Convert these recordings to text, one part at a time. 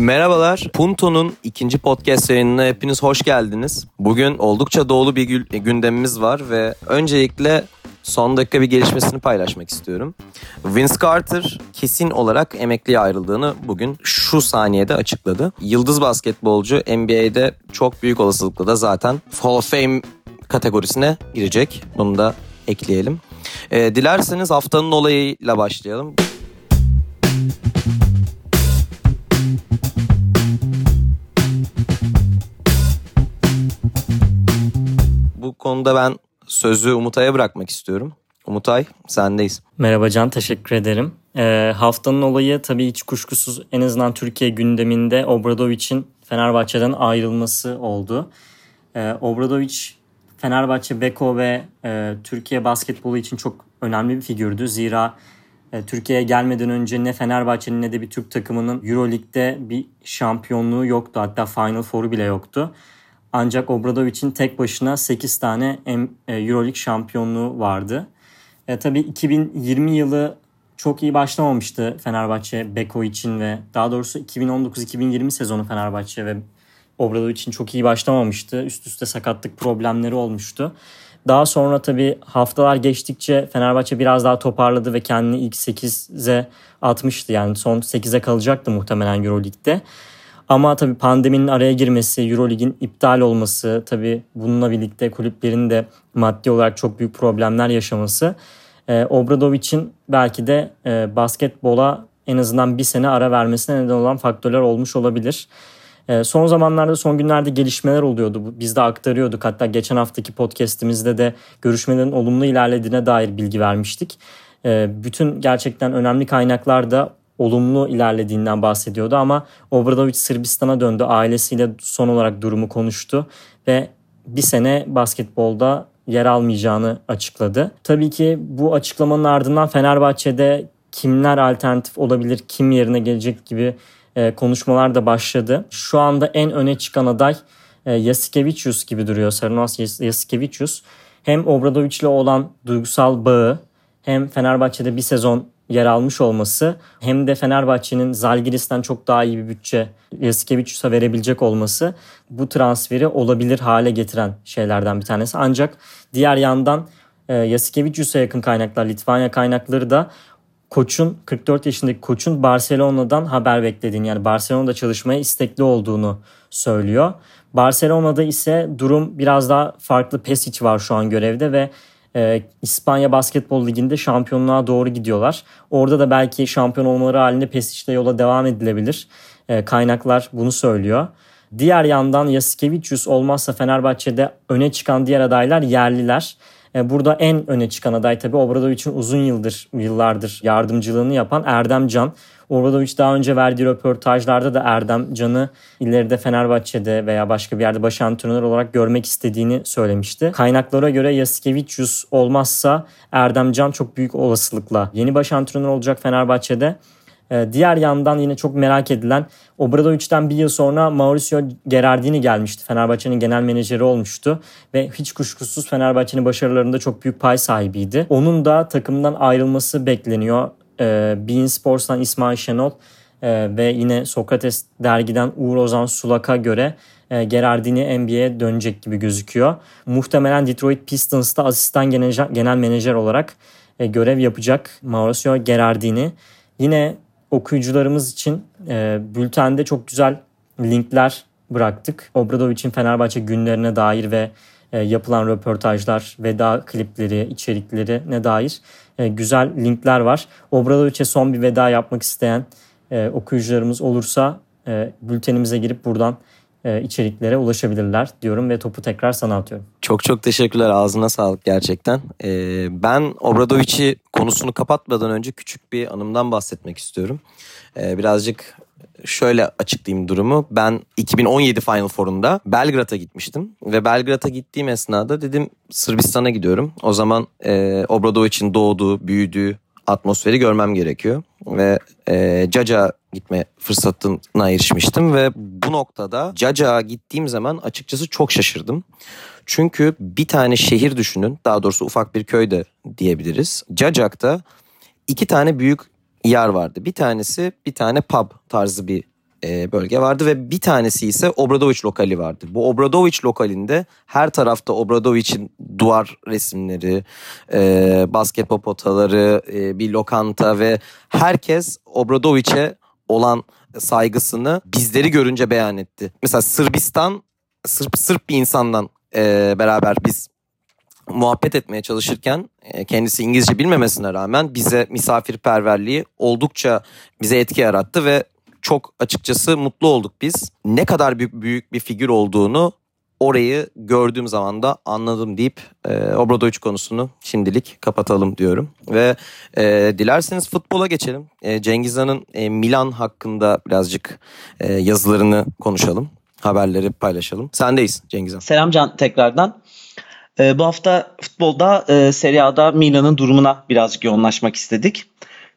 Merhabalar. Punto'nun ikinci podcast yayınına hepiniz hoş geldiniz. Bugün oldukça doğulu bir gündemimiz var ve öncelikle son dakika bir gelişmesini paylaşmak istiyorum. Vince Carter kesin olarak emekliye ayrıldığını bugün şu saniyede açıkladı. Yıldız basketbolcu NBA'de çok büyük olasılıkla da zaten Hall of Fame kategorisine girecek. Bunu da ekleyelim. Ee, dilerseniz haftanın olayıyla başlayalım. Konuda ben sözü Umutay'a bırakmak istiyorum. Umutay sendeyiz. Merhaba Can teşekkür ederim. Ee, haftanın olayı tabii hiç kuşkusuz en azından Türkiye gündeminde Obradovic'in Fenerbahçe'den ayrılması oldu. Ee, Obradovic Fenerbahçe, Beko ve e, Türkiye basketbolu için çok önemli bir figürdü. Zira e, Türkiye'ye gelmeden önce ne Fenerbahçe'nin ne de bir Türk takımının Euroleague'de bir şampiyonluğu yoktu. Hatta Final Four'u bile yoktu. Ancak Obradovic'in tek başına 8 tane e, Euroleague şampiyonluğu vardı. E, tabii 2020 yılı çok iyi başlamamıştı Fenerbahçe Beko için ve daha doğrusu 2019-2020 sezonu Fenerbahçe ve Obradovic için çok iyi başlamamıştı. Üst üste sakatlık problemleri olmuştu. Daha sonra tabii haftalar geçtikçe Fenerbahçe biraz daha toparladı ve kendini ilk 8'e atmıştı. Yani son 8'e kalacaktı muhtemelen Euroleague'de. Ama tabii pandeminin araya girmesi, Eurolig'in iptal olması, tabii bununla birlikte kulüplerin de maddi olarak çok büyük problemler yaşaması e, Obradovic'in belki de e, basketbola en azından bir sene ara vermesine neden olan faktörler olmuş olabilir. E, son zamanlarda, son günlerde gelişmeler oluyordu. Biz de aktarıyorduk. Hatta geçen haftaki podcastimizde de görüşmelerin olumlu ilerlediğine dair bilgi vermiştik. E, bütün gerçekten önemli kaynaklar da olumlu ilerlediğinden bahsediyordu ama Obradovic Sırbistan'a döndü. Ailesiyle son olarak durumu konuştu ve bir sene basketbolda yer almayacağını açıkladı. Tabii ki bu açıklamanın ardından Fenerbahçe'de kimler alternatif olabilir, kim yerine gelecek gibi e, konuşmalar da başladı. Şu anda en öne çıkan aday e, Yasikevicius gibi duruyor. Sarınas Yasikevicius. Hem Obradovic ile olan duygusal bağı hem Fenerbahçe'de bir sezon yer almış olması hem de Fenerbahçe'nin Zalgiris'ten çok daha iyi bir bütçe Yasikevicius'a verebilecek olması bu transferi olabilir hale getiren şeylerden bir tanesi. Ancak diğer yandan e, Yasikevicius'a yakın kaynaklar, Litvanya kaynakları da koçun 44 yaşındaki koçun Barcelona'dan haber beklediğini yani Barcelona'da çalışmaya istekli olduğunu söylüyor. Barcelona'da ise durum biraz daha farklı. Pesic var şu an görevde ve e, İspanya Basketbol Ligi'nde şampiyonluğa doğru gidiyorlar. Orada da belki şampiyon olmaları halinde Pesic'le yola devam edilebilir. E, kaynaklar bunu söylüyor. Diğer yandan Yasikevicius olmazsa Fenerbahçe'de öne çıkan diğer adaylar yerliler. E, burada en öne çıkan aday tabii Obradovic'in uzun yıldır yıllardır yardımcılığını yapan Erdem Can. Obradovic daha önce verdiği röportajlarda da Erdem Can'ı ileride Fenerbahçe'de veya başka bir yerde baş antrenör olarak görmek istediğini söylemişti. Kaynaklara göre Yasikevicius olmazsa Erdem Can çok büyük olasılıkla yeni baş antrenör olacak Fenerbahçe'de. Ee, diğer yandan yine çok merak edilen Obradovic'den bir yıl sonra Mauricio Gerardini gelmişti. Fenerbahçe'nin genel menajeri olmuştu ve hiç kuşkusuz Fenerbahçe'nin başarılarında çok büyük pay sahibiydi. Onun da takımdan ayrılması bekleniyor. Ee, Bein Sports'tan İsmail Şenol e, ve yine Sokrates dergiden Uğur Ozan Sulak'a göre e, Gerardini NBA'ye dönecek gibi gözüküyor. Muhtemelen Detroit Pistons'ta asistan genel menajer olarak e, görev yapacak Mauricio Gerardini. Yine okuyucularımız için e, bültende çok güzel linkler bıraktık. Obradovic'in Fenerbahçe günlerine dair ve e, yapılan röportajlar, veda klipleri, içerikleri ne dair e, güzel linkler var. Obradovic'e son bir veda yapmak isteyen e, okuyucularımız olursa e, bültenimize girip buradan e, içeriklere ulaşabilirler diyorum ve topu tekrar sana atıyorum. Çok çok teşekkürler ağzına sağlık gerçekten. Ee, ben Obradovic'i konusunu kapatmadan önce küçük bir anımdan bahsetmek istiyorum. Ee, birazcık şöyle açıklayayım durumu. Ben 2017 Final Four'unda Belgrad'a gitmiştim. Ve Belgrad'a gittiğim esnada dedim Sırbistan'a gidiyorum. O zaman e, Obradovic'in doğduğu, büyüdüğü atmosferi görmem gerekiyor. Ve e, Caca gitme fırsatına erişmiştim ve bu noktada Caca'ya gittiğim zaman açıkçası çok şaşırdım. Çünkü bir tane şehir düşünün, daha doğrusu ufak bir köyde diyebiliriz. Cacak'ta iki tane büyük yer vardı. Bir tanesi bir tane pub tarzı bir e, bölge vardı ve bir tanesi ise Obradoviç lokali vardı. Bu Obradoviç lokalinde her tarafta Obradoviç'in duvar resimleri, e, basketbol potaları, e, bir lokanta ve herkes Obradoviç'e olan saygısını bizleri görünce beyan etti. Mesela Sırbistan, Sırp, Sırp bir insandan e, beraber biz muhabbet etmeye çalışırken e, kendisi İngilizce bilmemesine rağmen bize misafirperverliği oldukça bize etki yarattı ve çok açıkçası mutlu olduk biz. Ne kadar büyük bir figür olduğunu orayı gördüğüm zaman da anladım deyip e, Obradoviç konusunu şimdilik kapatalım diyorum. Ve e, dilerseniz futbola geçelim. E, Cengiz Han'ın e, Milan hakkında birazcık e, yazılarını konuşalım. Haberleri paylaşalım. Sendeyiz Cengiz Han. Selam Can tekrardan. E, bu hafta futbolda e, Serie A'da Milan'ın durumuna birazcık yoğunlaşmak istedik.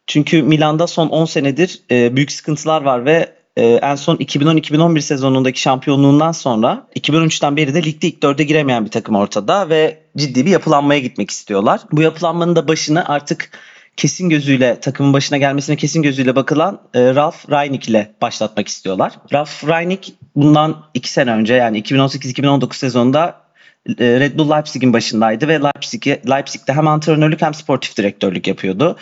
Çünkü Milan'da son 10 senedir e, büyük sıkıntılar var ve e, en son 2010-2011 sezonundaki şampiyonluğundan sonra 2013'ten beri de ligde ilk dörde giremeyen bir takım ortada ve ciddi bir yapılanmaya gitmek istiyorlar. Bu yapılanmanın da başını artık kesin gözüyle takımın başına gelmesine kesin gözüyle bakılan e, Ralf Rangnick ile başlatmak istiyorlar. Ralf Rangnick bundan 2 sene önce yani 2018-2019 sezonunda e, Red Bull Leipzig'in başındaydı ve Leipzig, Leipzig'te hem antrenörlük hem sportif direktörlük yapıyordu.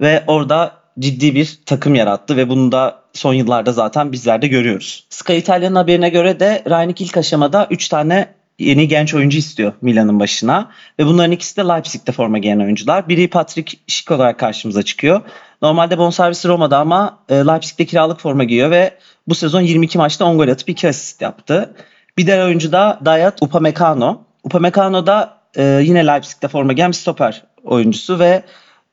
Ve orada ciddi bir takım yarattı ve bunu da son yıllarda zaten bizler de görüyoruz. Sky Italia'nın haberine göre de Rangnick ilk aşamada 3 tane yeni genç oyuncu istiyor Milan'ın başına. Ve bunların ikisi de Leipzig'te forma giyen oyuncular. Biri Patrick Schick olarak karşımıza çıkıyor. Normalde bonservisi Roma'da ama e, Leipzig'te kiralık forma giyiyor ve bu sezon 22 maçta 10 gol atıp 2 asist yaptı. Bir diğer oyuncu da Dayat Upamecano. Upamecano da e, yine Leipzig'te forma giyen bir stoper oyuncusu ve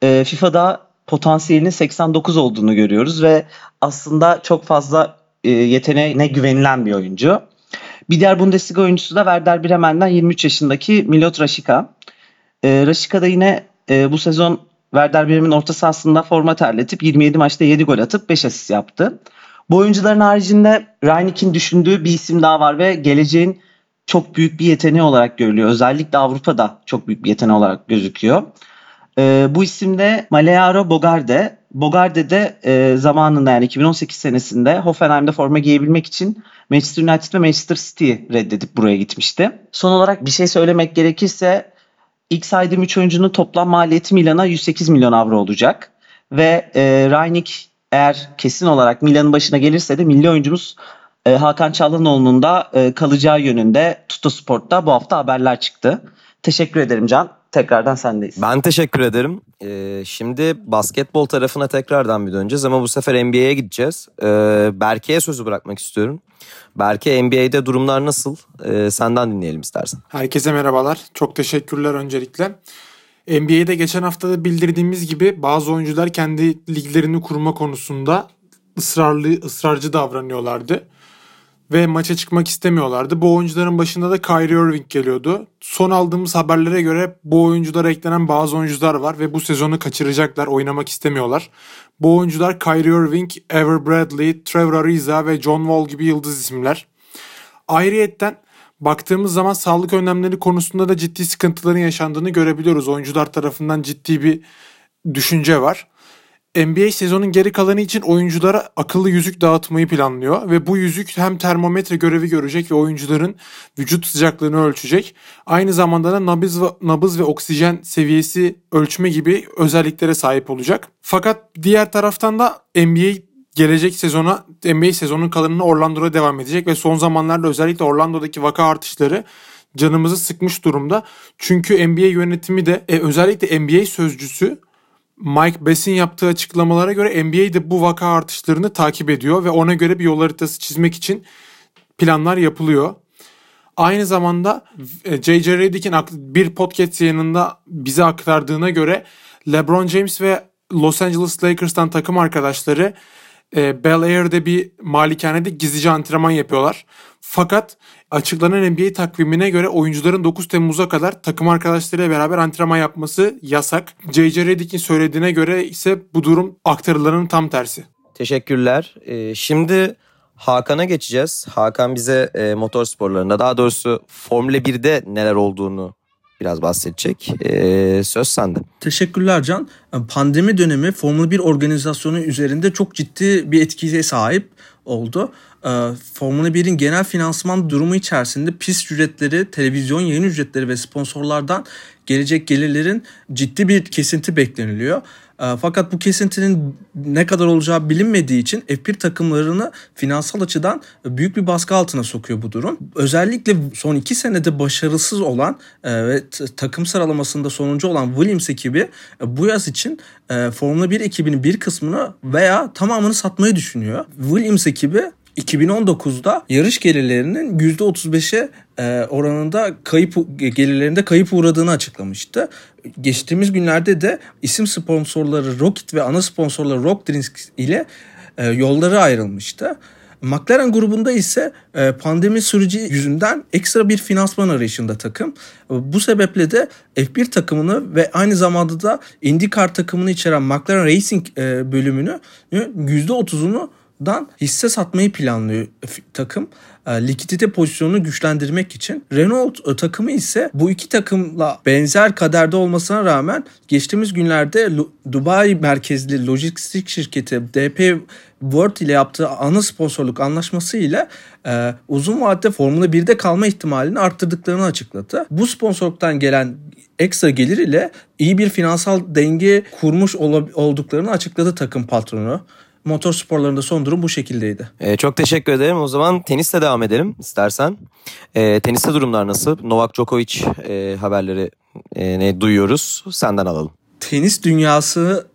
e, FIFA'da potansiyelinin 89 olduğunu görüyoruz ve aslında çok fazla e, yeteneğine güvenilen bir oyuncu. Bir diğer Bundesliga oyuncusu da Werder Bremen'den 23 yaşındaki Milot Rashica. E, Rashica da yine e, bu sezon Werder Bremen'in orta sahasında forma terletip 27 maçta 7 gol atıp 5 asist yaptı. Bu oyuncuların haricinde Reinike'in düşündüğü bir isim daha var ve geleceğin çok büyük bir yeteneği olarak görülüyor. Özellikle Avrupa'da çok büyük bir yeteneği olarak gözüküyor. E, bu isim de Malearo Bogarde. Bogarde de e, zamanında yani 2018 senesinde Hoffenheim'de forma giyebilmek için Manchester United ve Manchester City reddedip buraya gitmişti. Son olarak bir şey söylemek gerekirse ilk saydığım 3 oyuncunun toplam maliyeti Milan'a 108 milyon avro olacak. Ve e, Rangnick eğer kesin olarak Milan'ın başına gelirse de milli oyuncumuz e, Hakan Çalhanoğlu'nun da e, kalacağı yönünde Tutto Sport'ta bu hafta haberler çıktı. Teşekkür ederim Can. Tekrardan sendeyiz. Ben teşekkür ederim. Ee, şimdi basketbol tarafına tekrardan bir döneceğiz ama bu sefer NBA'ye gideceğiz. Ee, Berke'ye sözü bırakmak istiyorum. Berke NBA'de durumlar nasıl? Ee, senden dinleyelim istersen. Herkese merhabalar. Çok teşekkürler öncelikle. NBA'de geçen hafta da bildirdiğimiz gibi bazı oyuncular kendi liglerini kurma konusunda ısrarlı ısrarcı davranıyorlardı ve maça çıkmak istemiyorlardı. Bu oyuncuların başında da Kyrie Irving geliyordu. Son aldığımız haberlere göre bu oyunculara eklenen bazı oyuncular var ve bu sezonu kaçıracaklar, oynamak istemiyorlar. Bu oyuncular Kyrie Irving, Ever Bradley, Trevor Ariza ve John Wall gibi yıldız isimler. Ayrıyetten baktığımız zaman sağlık önlemleri konusunda da ciddi sıkıntıların yaşandığını görebiliyoruz. Oyuncular tarafından ciddi bir düşünce var. NBA sezonun geri kalanı için oyunculara akıllı yüzük dağıtmayı planlıyor ve bu yüzük hem termometre görevi görecek ve oyuncuların vücut sıcaklığını ölçecek. Aynı zamanda da nabız ve, nabız ve oksijen seviyesi ölçme gibi özelliklere sahip olacak. Fakat diğer taraftan da NBA gelecek sezona NBA sezonun kalanını Orlando'da devam edecek ve son zamanlarda özellikle Orlando'daki vaka artışları canımızı sıkmış durumda. Çünkü NBA yönetimi de e, özellikle NBA sözcüsü Mike Bass'in yaptığı açıklamalara göre NBA de bu vaka artışlarını takip ediyor ve ona göre bir yol haritası çizmek için planlar yapılıyor. Aynı zamanda J.J. Redick'in bir podcast yayınında bize aktardığına göre LeBron James ve Los Angeles Lakers'tan takım arkadaşları e, Bel Air'de bir malikanede gizlice antrenman yapıyorlar. Fakat açıklanan NBA takvimine göre oyuncuların 9 Temmuz'a kadar takım arkadaşlarıyla beraber antrenman yapması yasak. J.J. Redick'in söylediğine göre ise bu durum aktarılanın tam tersi. Teşekkürler. Ee, şimdi Hakan'a geçeceğiz. Hakan bize e, motor sporlarında daha doğrusu Formula 1'de neler olduğunu biraz bahsedecek. Ee, söz sende. Teşekkürler Can. Pandemi dönemi Formula 1 organizasyonu üzerinde çok ciddi bir etkiye sahip. oldu. Ee, Formula 1'in genel finansman durumu içerisinde pist ücretleri, televizyon yayın ücretleri ve sponsorlardan gelecek gelirlerin ciddi bir kesinti bekleniliyor. Ee, fakat bu kesintinin ne kadar olacağı bilinmediği için F1 takımlarını finansal açıdan büyük bir baskı altına sokuyor bu durum. Özellikle son iki senede başarısız olan e, ve takım sıralamasında sonuncu olan Williams ekibi e, bu yaz için e, Formula 1 ekibinin bir kısmını veya tamamını satmayı düşünüyor. Williams ekibi 2019'da yarış gelirlerinin %35'e e, oranında kayıp gelirlerinde kayıp uğradığını açıklamıştı. Geçtiğimiz günlerde de isim sponsorları Rocket ve ana sponsorları Rock Drinks ile e, yolları ayrılmıştı. McLaren grubunda ise e, pandemi süreci yüzünden ekstra bir finansman arayışında takım. Bu sebeple de F1 takımını ve aynı zamanda da IndyCar takımını içeren McLaren Racing bölümünü %30'unu dan hisse satmayı planlıyor takım. E, likidite pozisyonunu güçlendirmek için. Renault e, takımı ise bu iki takımla benzer kaderde olmasına rağmen geçtiğimiz günlerde Dubai merkezli lojistik şirketi DP World ile yaptığı ana sponsorluk anlaşması ile e, uzun vadede Formula 1'de kalma ihtimalini arttırdıklarını açıkladı. Bu sponsorluktan gelen ekstra gelir ile iyi bir finansal denge kurmuş olduklarını açıkladı takım patronu motor sporlarında son durum bu şekildeydi. Ee, çok teşekkür ederim. O zaman tenisle devam edelim istersen. Ee, teniste durumlar nasıl? Novak Djokovic e, haberleri e, ne duyuyoruz? Senden alalım. Tenis dünyası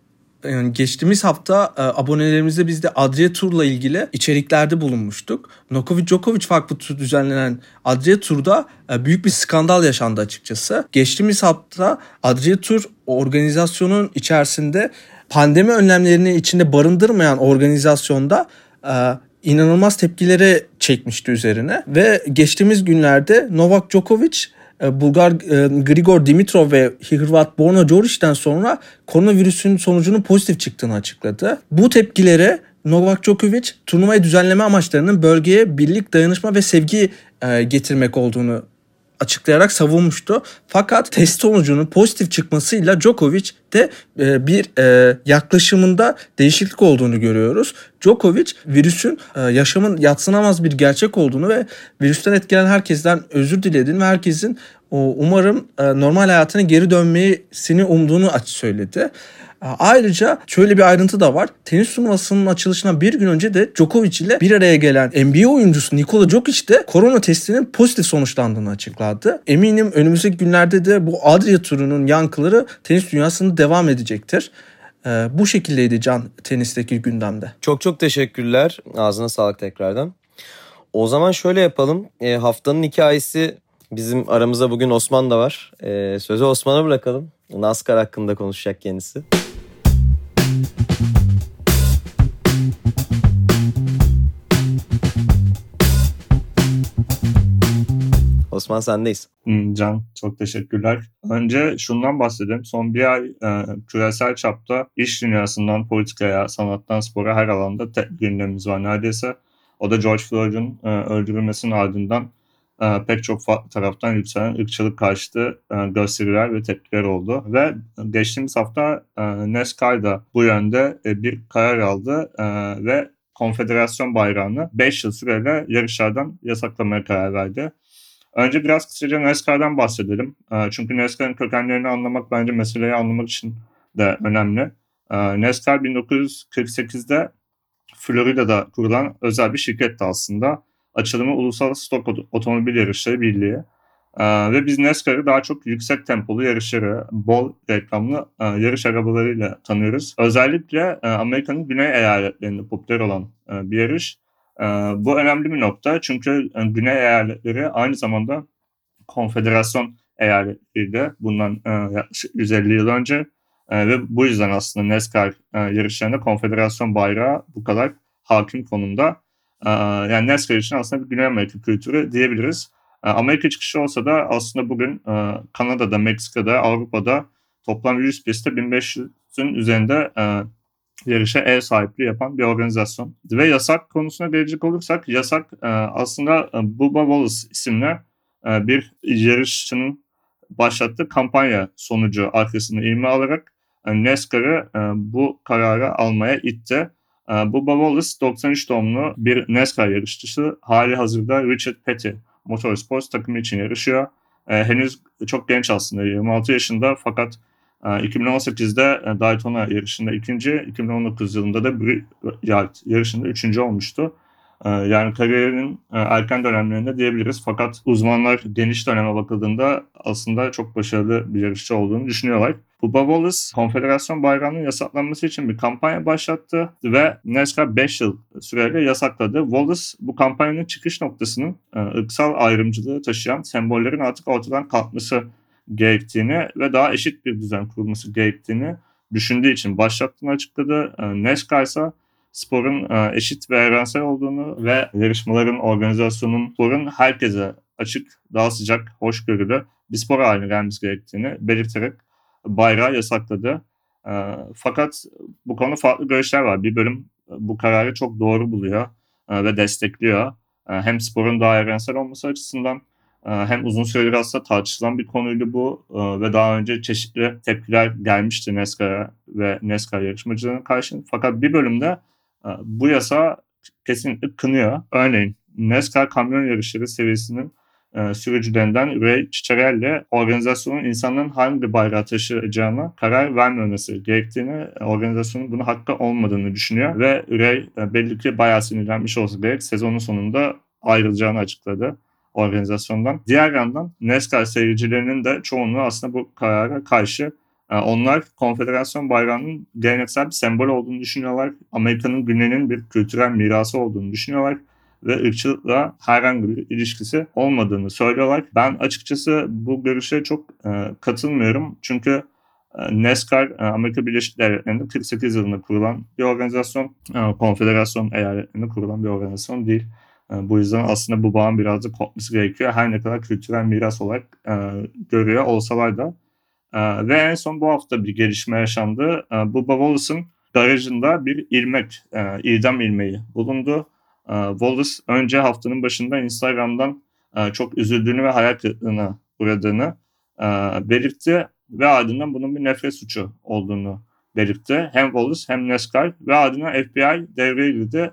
yani geçtiğimiz hafta e, abonelerimizde biz de Adria Tur'la ilgili içeriklerde bulunmuştuk. Novak Djokovic farklı düzenlenen Adria Tur'da e, büyük bir skandal yaşandı açıkçası. Geçtiğimiz hafta Adria Tur organizasyonun içerisinde pandemi önlemlerini içinde barındırmayan organizasyonda e, inanılmaz tepkileri çekmişti üzerine ve geçtiğimiz günlerde Novak Djokovic e, Bulgar e, Grigor Dimitrov ve Hırvat Borna Đoric'ten sonra koronavirüsün sonucunun pozitif çıktığını açıkladı. Bu tepkilere Novak Djokovic turnuvayı düzenleme amaçlarının bölgeye birlik, dayanışma ve sevgi e, getirmek olduğunu açıklayarak savunmuştu. Fakat test sonucunun pozitif çıkmasıyla Djokovic de e, bir e, yaklaşımında değişiklik olduğunu görüyoruz. Djokovic virüsün e, yaşamın yatsınamaz bir gerçek olduğunu ve virüsten etkilenen herkesten özür dilediğini ve herkesin umarım normal hayatına geri dönmesini umduğunu açı söyledi. Ayrıca şöyle bir ayrıntı da var. Tenis turnuvasının açılışına bir gün önce de Djokovic ile bir araya gelen NBA oyuncusu Nikola Djokic de korona testinin pozitif sonuçlandığını açıkladı. Eminim önümüzdeki günlerde de bu Adria turunun yankıları tenis dünyasında devam edecektir. Ee, bu şekildeydi Can tenisteki gündemde. Çok çok teşekkürler. Ağzına sağlık tekrardan. O zaman şöyle yapalım. E, haftanın hikayesi bizim aramızda bugün Osman da var. E, sözü Osman'a bırakalım. NASCAR hakkında konuşacak kendisi. Osman sendeyiz. Can çok teşekkürler. Önce şundan bahsedeyim. Son bir ay e, küresel çapta iş dünyasından politikaya, sanattan spora her alanda tek gündemimiz var neredeyse. O da George Floyd'un e, öldürülmesinin ardından pek çok taraftan yükselen ırkçılık karşıtı e, gösteriler ve tepkiler oldu. Ve geçtiğimiz hafta e, NASCAR da bu yönde e, bir karar aldı e, ve konfederasyon bayrağını 5 yıl süreyle yarışlardan yasaklamaya karar verdi. Önce biraz kısaca NASCAR'dan bahsedelim. E, çünkü NASCAR'ın kökenlerini anlamak bence meseleyi anlamak için de önemli. E, NASCAR 1948'de Florida'da kurulan özel bir şirketti aslında açılımı Ulusal Stok Otomobil Yarışları Birliği. Ee, ve biz NASCAR'ı daha çok yüksek tempolu yarışları, bol reklamlı e, yarış arabalarıyla tanıyoruz. Özellikle e, Amerika'nın güney eyaletlerinde popüler olan e, bir yarış. E, bu önemli bir nokta çünkü e, güney eyaletleri aynı zamanda konfederasyon eyaletleriydi bundan e, yaklaşık 150 yıl önce. E, ve bu yüzden aslında NASCAR e, yarışlarında konfederasyon bayrağı bu kadar hakim konumda. Yani NASCAR için aslında bir Güney Amerika kültürü diyebiliriz. Amerika çıkışı olsa da aslında bugün Kanada'da, Meksika'da, Avrupa'da toplam 100 pistte 1500'ün üzerinde yarışa ev sahipliği yapan bir organizasyon. Ve yasak konusuna gelecek olursak yasak aslında Bubba Wallace isimli bir yarışçının başlattığı kampanya sonucu arkasında ilmi alarak NASCAR'ı bu kararı almaya itti. Ee, Bubba Wallace 93 doğumlu bir NASCAR yarışçısı. Hali hazırda Richard Petty Motorsports takımı için yarışıyor. Ee, henüz çok genç aslında 26 yaşında fakat 2018'de e, Daytona yarışında ikinci, 2019 yılında da Brickyard yarışında üçüncü olmuştu. Ee, yani kariyerinin e, erken dönemlerinde diyebiliriz. Fakat uzmanlar geniş döneme bakıldığında aslında çok başarılı bir yarışçı olduğunu düşünüyorlar. Bubba Wallace konfederasyon bayrağının yasaklanması için bir kampanya başlattı ve NASCAR 5 yıl süreyle yasakladı. Wallace bu kampanyanın çıkış noktasının e, ırksal ayrımcılığı taşıyan sembollerin artık ortadan kalkması gerektiğini ve daha eşit bir düzen kurulması gerektiğini düşündüğü için başlattığını açıkladı. E, NASCAR ise sporun e, eşit ve evrensel olduğunu ve yarışmaların, organizasyonun, sporun herkese açık, daha sıcak, hoşgörülü bir spor haline gelmesi gerektiğini belirterek bayrağı yasakladı. E, fakat bu konu farklı görüşler var. Bir bölüm bu kararı çok doğru buluyor e, ve destekliyor. Hem sporun daha evrensel olması açısından hem uzun süredir aslında tartışılan bir konuydu bu ve daha önce çeşitli tepkiler gelmişti NASCAR'a ve NASCAR yarışmacılarına karşı. Fakat bir bölümde bu yasa kesinlikle kınıyor. Örneğin NASCAR kamyon yarışları seviyesinin e, sürücülerinden Ray Ciccarelli organizasyonun insanların hangi bayrağı taşıyacağına karar vermemesi gerektiğini, organizasyonun bunu hakkı olmadığını düşünüyor ve Ray e, belli ki bayağı sinirlenmiş olsa gerek sezonun sonunda ayrılacağını açıkladı organizasyondan. Diğer yandan NASCAR seyircilerinin de çoğunluğu aslında bu karara karşı ee, onlar konfederasyon bayrağının geleneksel bir sembol olduğunu düşünüyorlar. Amerika'nın güneyinin bir kültürel mirası olduğunu düşünüyorlar ve ırkçılıkla herhangi bir ilişkisi olmadığını söylüyorlar. Ben açıkçası bu görüşe çok e, katılmıyorum. Çünkü e, NASCAR e, Amerika Birleşik Devletleri'nde 48 yılında kurulan bir organizasyon. E, konfederasyon eyaletlerinde kurulan bir organizasyon değil. E, bu yüzden aslında bu bağın biraz da kopması gerekiyor. Her ne kadar kültürel miras olarak e, görüyor olsalar da ee, ve en son bu hafta bir gelişme yaşandı. Ee, Bubba Wallace'ın garajında bir ilmek, e, idam ilmeği bulundu. Ee, Wallace önce haftanın başında Instagram'dan e, çok üzüldüğünü ve hayal kırıklığına uğradığını e, belirtti ve ardından bunun bir nefret suçu olduğunu belirtti. Hem Wallace hem NASCAR ve ardından FBI devreye girdi.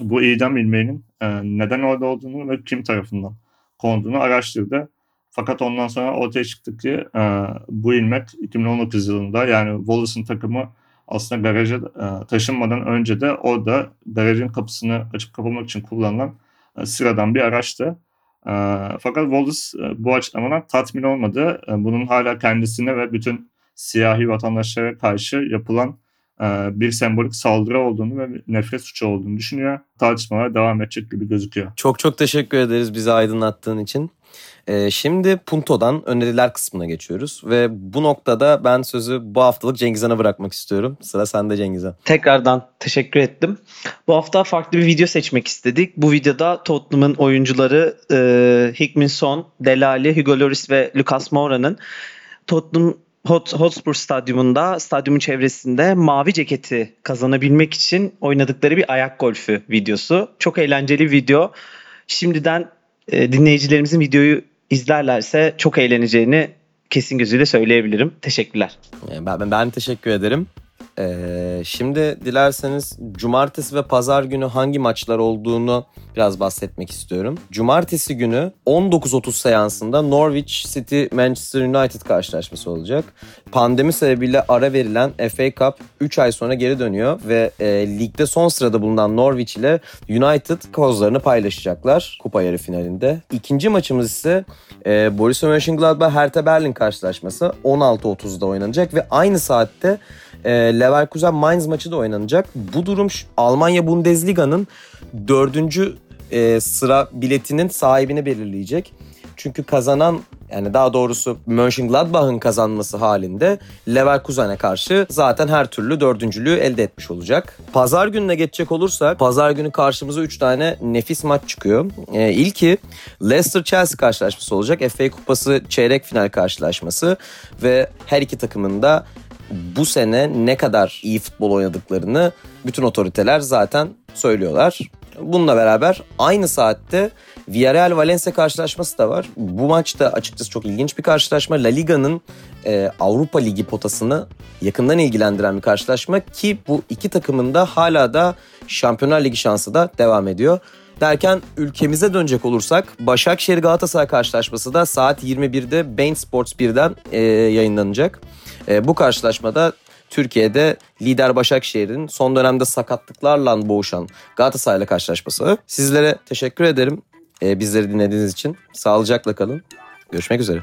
Bu idam ilmeğinin neden orada olduğunu ve kim tarafından konduğunu araştırdı. Fakat ondan sonra ortaya çıktı ki e, bu ilmek 2019 yılında yani Wallace'ın takımı aslında garaja e, taşınmadan önce de orada garajın kapısını açıp kapamak için kullanılan e, sıradan bir araçtı. E, fakat Wallace e, bu açıklamadan tatmin olmadı. E, bunun hala kendisine ve bütün siyahi vatandaşlara karşı yapılan e, bir sembolik saldırı olduğunu ve nefret suçu olduğunu düşünüyor. Tartışmalar devam edecek gibi gözüküyor. Çok çok teşekkür ederiz bizi aydınlattığın için. Ee, şimdi Punto'dan öneriler kısmına geçiyoruz ve bu noktada ben sözü bu haftalık Cengizhan'a bırakmak istiyorum. Sıra sende Cengizhan. Tekrardan teşekkür ettim. Bu hafta farklı bir video seçmek istedik. Bu videoda Tottenham'ın oyuncuları e, Hickmin Son, Delali, Hugo Lloris ve Lucas Moura'nın Tottenham Hot, Hotspur Stadyumunda, stadyumun çevresinde mavi ceketi kazanabilmek için oynadıkları bir ayak golfü videosu. Çok eğlenceli video. Şimdiden e, dinleyicilerimizin videoyu izlerlerse çok eğleneceğini kesin gözüyle söyleyebilirim. Teşekkürler. Ben, ben teşekkür ederim. Ee, şimdi dilerseniz cumartesi ve pazar günü hangi maçlar olduğunu biraz bahsetmek istiyorum. Cumartesi günü 19.30 seansında Norwich City Manchester United karşılaşması olacak. Pandemi sebebiyle ara verilen FA Cup 3 ay sonra geri dönüyor ve e, ligde son sırada bulunan Norwich ile United kozlarını paylaşacaklar kupa yarı finalinde. İkinci maçımız ise e, Borussia Mönchengladbach Hertha Berlin karşılaşması 16.30'da oynanacak ve aynı saatte Leverkusen Mainz maçı da oynanacak. Bu durum Almanya Bundesliga'nın dördüncü e, sıra biletinin sahibini belirleyecek. Çünkü kazanan yani daha doğrusu Mönchengladbach'ın kazanması halinde Leverkusen'e karşı zaten her türlü dördüncülüğü elde etmiş olacak. Pazar gününe geçecek olursak pazar günü karşımıza 3 tane nefis maç çıkıyor. Ee, ilki Leicester-Chelsea karşılaşması olacak. FA Kupası çeyrek final karşılaşması ve her iki takımın da bu sene ne kadar iyi futbol oynadıklarını bütün otoriteler zaten söylüyorlar. Bununla beraber aynı saatte Villarreal Valencia karşılaşması da var. Bu maç da açıkçası çok ilginç bir karşılaşma. La Liga'nın e, Avrupa Ligi potasını yakından ilgilendiren bir karşılaşma ki bu iki takımın da hala da Şampiyonlar Ligi şansı da devam ediyor. Derken ülkemize dönecek olursak Başakşehir Galatasaray karşılaşması da saat 21'de Bein Sports 1'den e, yayınlanacak. E, bu karşılaşmada Türkiye'de lider Başakşehir'in son dönemde sakatlıklarla boğuşan Galatasaray'la karşılaşması. Sizlere teşekkür ederim e, bizleri dinlediğiniz için. Sağlıcakla kalın. Görüşmek üzere.